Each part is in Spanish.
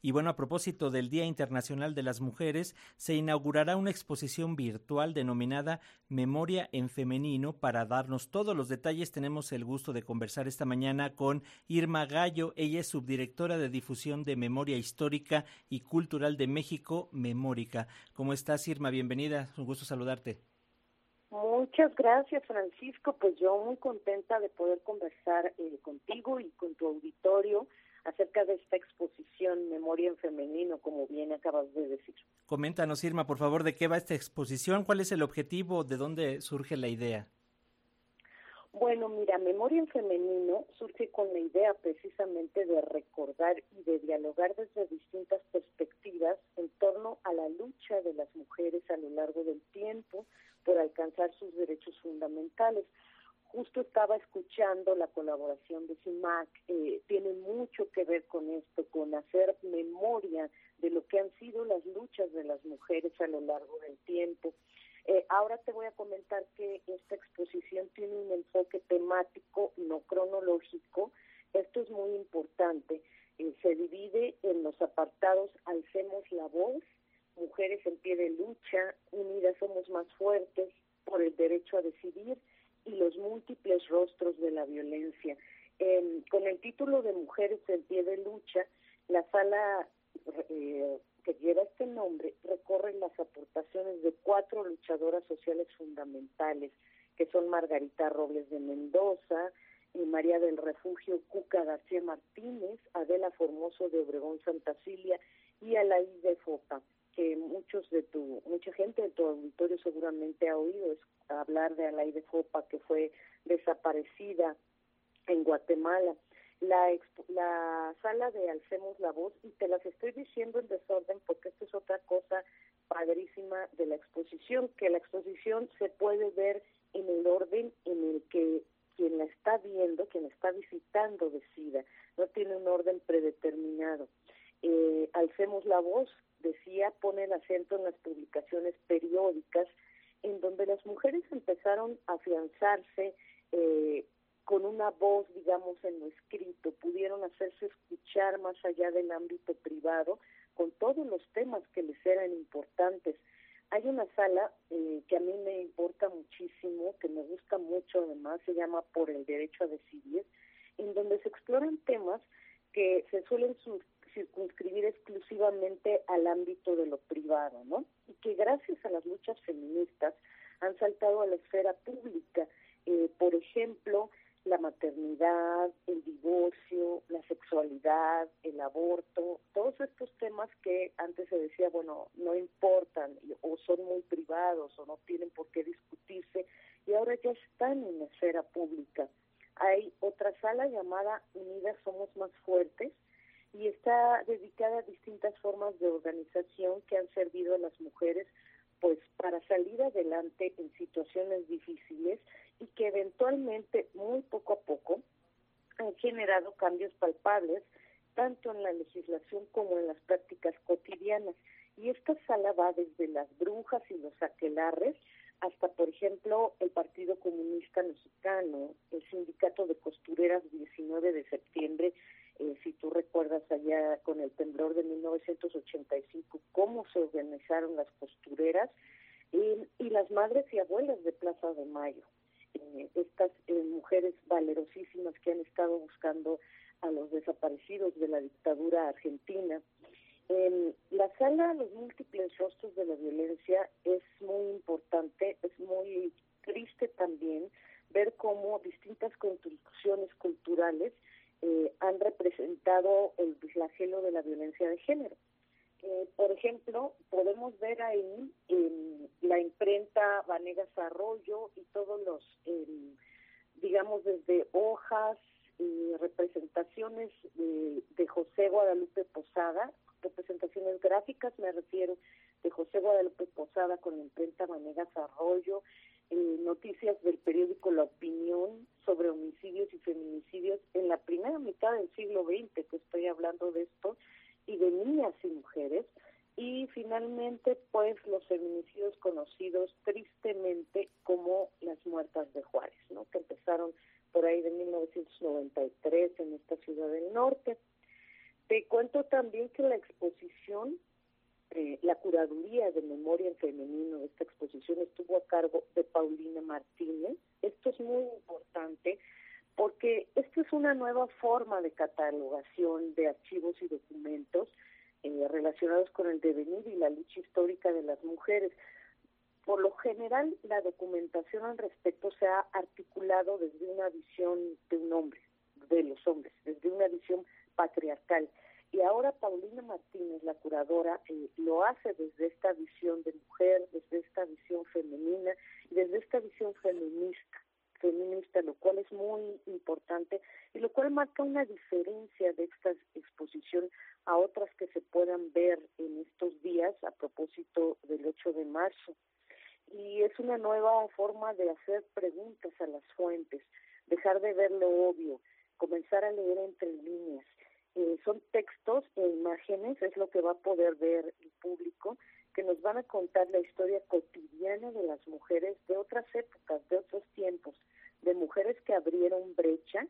Y bueno, a propósito del Día Internacional de las Mujeres, se inaugurará una exposición virtual denominada Memoria en Femenino. Para darnos todos los detalles, tenemos el gusto de conversar esta mañana con Irma Gallo. Ella es subdirectora de difusión de Memoria Histórica y Cultural de México, Memórica. ¿Cómo estás, Irma? Bienvenida. Un gusto saludarte. Muchas gracias, Francisco. Pues yo muy contenta de poder conversar eh, contigo y con tu auditorio acerca de esta exposición Memoria en Femenino, como bien acabas de decir. Coméntanos, Irma, por favor, de qué va esta exposición, cuál es el objetivo, de dónde surge la idea. Bueno, mira, Memoria en Femenino surge con la idea precisamente de recordar y de dialogar desde distintas perspectivas en torno a la lucha de las mujeres a lo largo del tiempo por alcanzar sus derechos fundamentales. Justo estaba escuchando la colaboración de CIMAC, eh, tiene mucho que ver con esto, con hacer memoria de lo que han sido las luchas de las mujeres a lo largo del tiempo. Eh, ahora te voy a comentar que esta exposición tiene un enfoque temático, no cronológico. Esto es muy importante. Eh, se divide en los apartados Alcemos la voz, Mujeres en pie de lucha, Unidas somos más fuertes, por el derecho a decidir y los múltiples rostros de la violencia. con el título de Mujeres en pie de lucha, la sala eh, que lleva este nombre recorre las aportaciones de cuatro luchadoras sociales fundamentales, que son Margarita Robles de Mendoza, María del Refugio Cuca García Martínez, Adela Formoso de Obregón Santa Cilia y Alaí de Fopa que muchos de tu, mucha gente de tu auditorio seguramente ha oído es hablar de Alaide de Fopa, que fue desaparecida en Guatemala. La, la sala de Alcemos la Voz, y te las estoy diciendo en desorden porque esto es otra cosa padrísima de la exposición, que la exposición se puede ver en el orden en el que quien la está viendo, quien la está visitando decida, no tiene un orden predeterminado. Eh, Alcemos la Voz decía, pone el acento en las publicaciones periódicas, en donde las mujeres empezaron a afianzarse eh, con una voz, digamos, en lo escrito, pudieron hacerse escuchar más allá del ámbito privado, con todos los temas que les eran importantes. Hay una sala eh, que a mí me importa muchísimo, que me gusta mucho además, se llama Por el Derecho a Decidir, en donde se exploran temas que se suelen circunscribir exclusivamente al ámbito de lo privado, ¿no? Y que gracias a las luchas feministas han saltado a la esfera pública. Eh, por ejemplo, la maternidad, el divorcio, la sexualidad, el aborto, todos estos temas que antes se decía, bueno, no importan o son muy privados o no tienen por qué discutirse y ahora ya están en la esfera pública. Hay otra sala llamada Unidas Somos Más Fuertes, y está dedicada a distintas formas de organización que han servido a las mujeres pues para salir adelante en situaciones difíciles y que eventualmente muy poco a poco han generado cambios palpables tanto en la legislación como en las prácticas cotidianas. Y esta sala va desde las brujas y los aquelarres hasta, por ejemplo, el Partido Comunista Mexicano, el Sindicato de Costureras 19 de septiembre eh, si tú recuerdas allá con el temblor de 1985, cómo se organizaron las costureras y las madres y abuelas de Plaza de Mayo. Eh, estas eh, mujeres valerosísimas que han estado buscando a los desaparecidos de la dictadura argentina. la sala Los múltiples rostros de la violencia es muy importante, es muy triste también ver cómo distintas construcciones culturales eh, han representado el flagelo de la violencia de género. Eh, por ejemplo, podemos ver ahí en la imprenta Vanegas Arroyo y todos los, digamos, desde hojas, representaciones de, de José Guadalupe Posada, representaciones gráficas me refiero, de José Guadalupe Posada con la imprenta Vanegas Arroyo, eh, noticias del periódico La Opinión sobre homicidios y feminicidios en la primera mitad del siglo XX, que estoy hablando de esto, y de niñas y mujeres, y finalmente pues los feminicidios conocidos tristemente como las muertas de Juárez, ¿no? que empezaron por ahí de 1993 en esta ciudad del norte. Te cuento también que la exposición, eh, la curaduría de memoria en femenino de esta exposición estuvo a cargo de Paulina Martínez. Esto es muy importante porque esto es una nueva forma de catalogación de archivos y documentos eh, relacionados con el devenir y la lucha histórica de las mujeres. Por lo general, la documentación al respecto se ha articulado desde una visión de un hombre, de los hombres, desde una visión patriarcal. Y ahora Paulina Martínez, la curadora, eh, lo hace desde esta visión de mujer, desde esta visión femenina y desde esta visión feminista, feminista, lo cual es muy importante y lo cual marca una diferencia de esta exposición a otras que se puedan ver en estos días a propósito del 8 de marzo y es una nueva forma de hacer preguntas a las fuentes, dejar de ver lo obvio, comenzar a leer entre líneas. Eh, son textos e imágenes, es lo que va a poder ver el público, que nos van a contar la historia cotidiana de las mujeres de otras épocas, de otros tiempos, de mujeres que abrieron brecha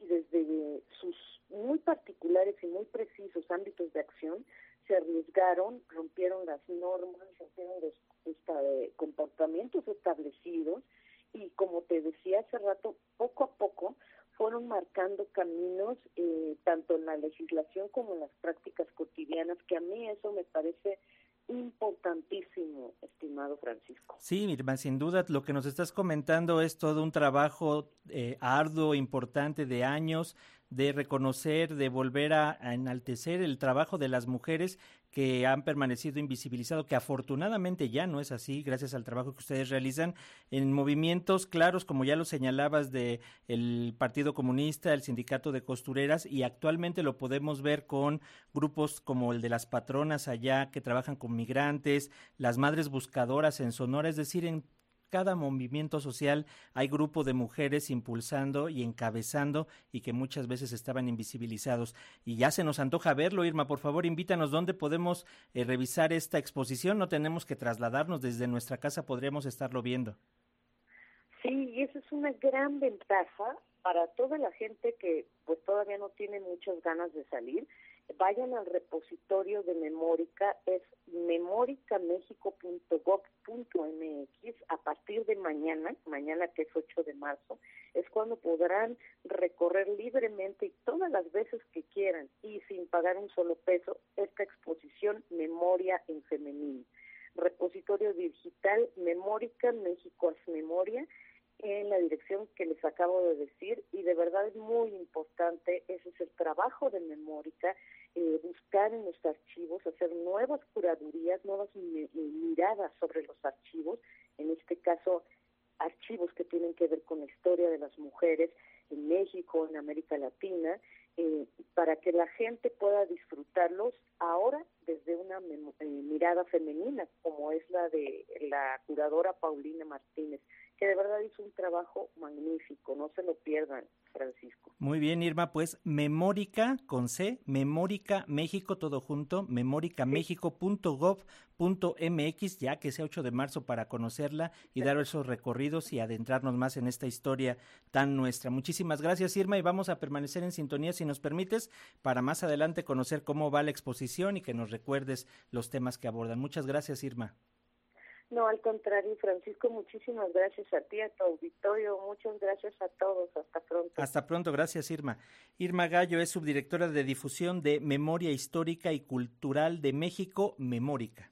y desde sus muy particulares y muy precisos ámbitos de acción se arriesgaron, rompieron las normas, rompieron los eh, comportamientos establecidos y como te decía hace rato, marcando caminos eh, tanto en la legislación como en las prácticas cotidianas, que a mí eso me parece importantísimo, estimado Francisco. Sí, Mirma, sin duda lo que nos estás comentando es todo un trabajo eh, arduo, importante de años, de reconocer, de volver a, enaltecer el trabajo de las mujeres que han permanecido invisibilizados, que afortunadamente ya no es así, gracias al trabajo que ustedes realizan en movimientos claros, como ya lo señalabas, de el Partido Comunista, el Sindicato de Costureras, y actualmente lo podemos ver con grupos como el de las patronas allá, que trabajan con migrantes, las madres buscadoras en Sonora, es decir, en cada movimiento social hay grupo de mujeres impulsando y encabezando y que muchas veces estaban invisibilizados. Y ya se nos antoja verlo, Irma, por favor, invítanos dónde podemos eh, revisar esta exposición. No tenemos que trasladarnos desde nuestra casa, podríamos estarlo viendo. Sí, y esa es una gran ventaja para toda la gente que pues todavía no tiene muchas ganas de salir vayan al repositorio de Memórica, es memoricamexico.gov.mx a partir de mañana, mañana que es 8 de marzo, es cuando podrán recorrer libremente y todas las veces que quieran y sin pagar un solo peso esta exposición Memoria en Femenino. Repositorio digital Memórica México es Memoria en la dirección que les acabo de decir y de verdad es muy importante, ese es el trabajo de Memórica, eh, buscar en los archivos, hacer nuevas curadurías, nuevas miradas sobre los archivos, en este caso archivos que tienen que ver con la historia de las mujeres en México, en América Latina, eh, para que la gente pueda disfrutarlos ahora desde una eh, mirada femenina, como es la de la curadora Paulina Martínez que de verdad hizo un trabajo magnífico, no se lo pierdan, Francisco. Muy bien, Irma, pues Memórica con C, Memórica México, todo junto, memoricamexico.gov.mx, ya que sea 8 de marzo para conocerla y dar esos recorridos y adentrarnos más en esta historia tan nuestra. Muchísimas gracias, Irma, y vamos a permanecer en sintonía, si nos permites, para más adelante conocer cómo va la exposición y que nos recuerdes los temas que abordan. Muchas gracias, Irma. No, al contrario, Francisco, muchísimas gracias a ti, a tu auditorio, muchas gracias a todos, hasta pronto. Hasta pronto, gracias Irma. Irma Gallo es subdirectora de difusión de Memoria Histórica y Cultural de México, Memórica.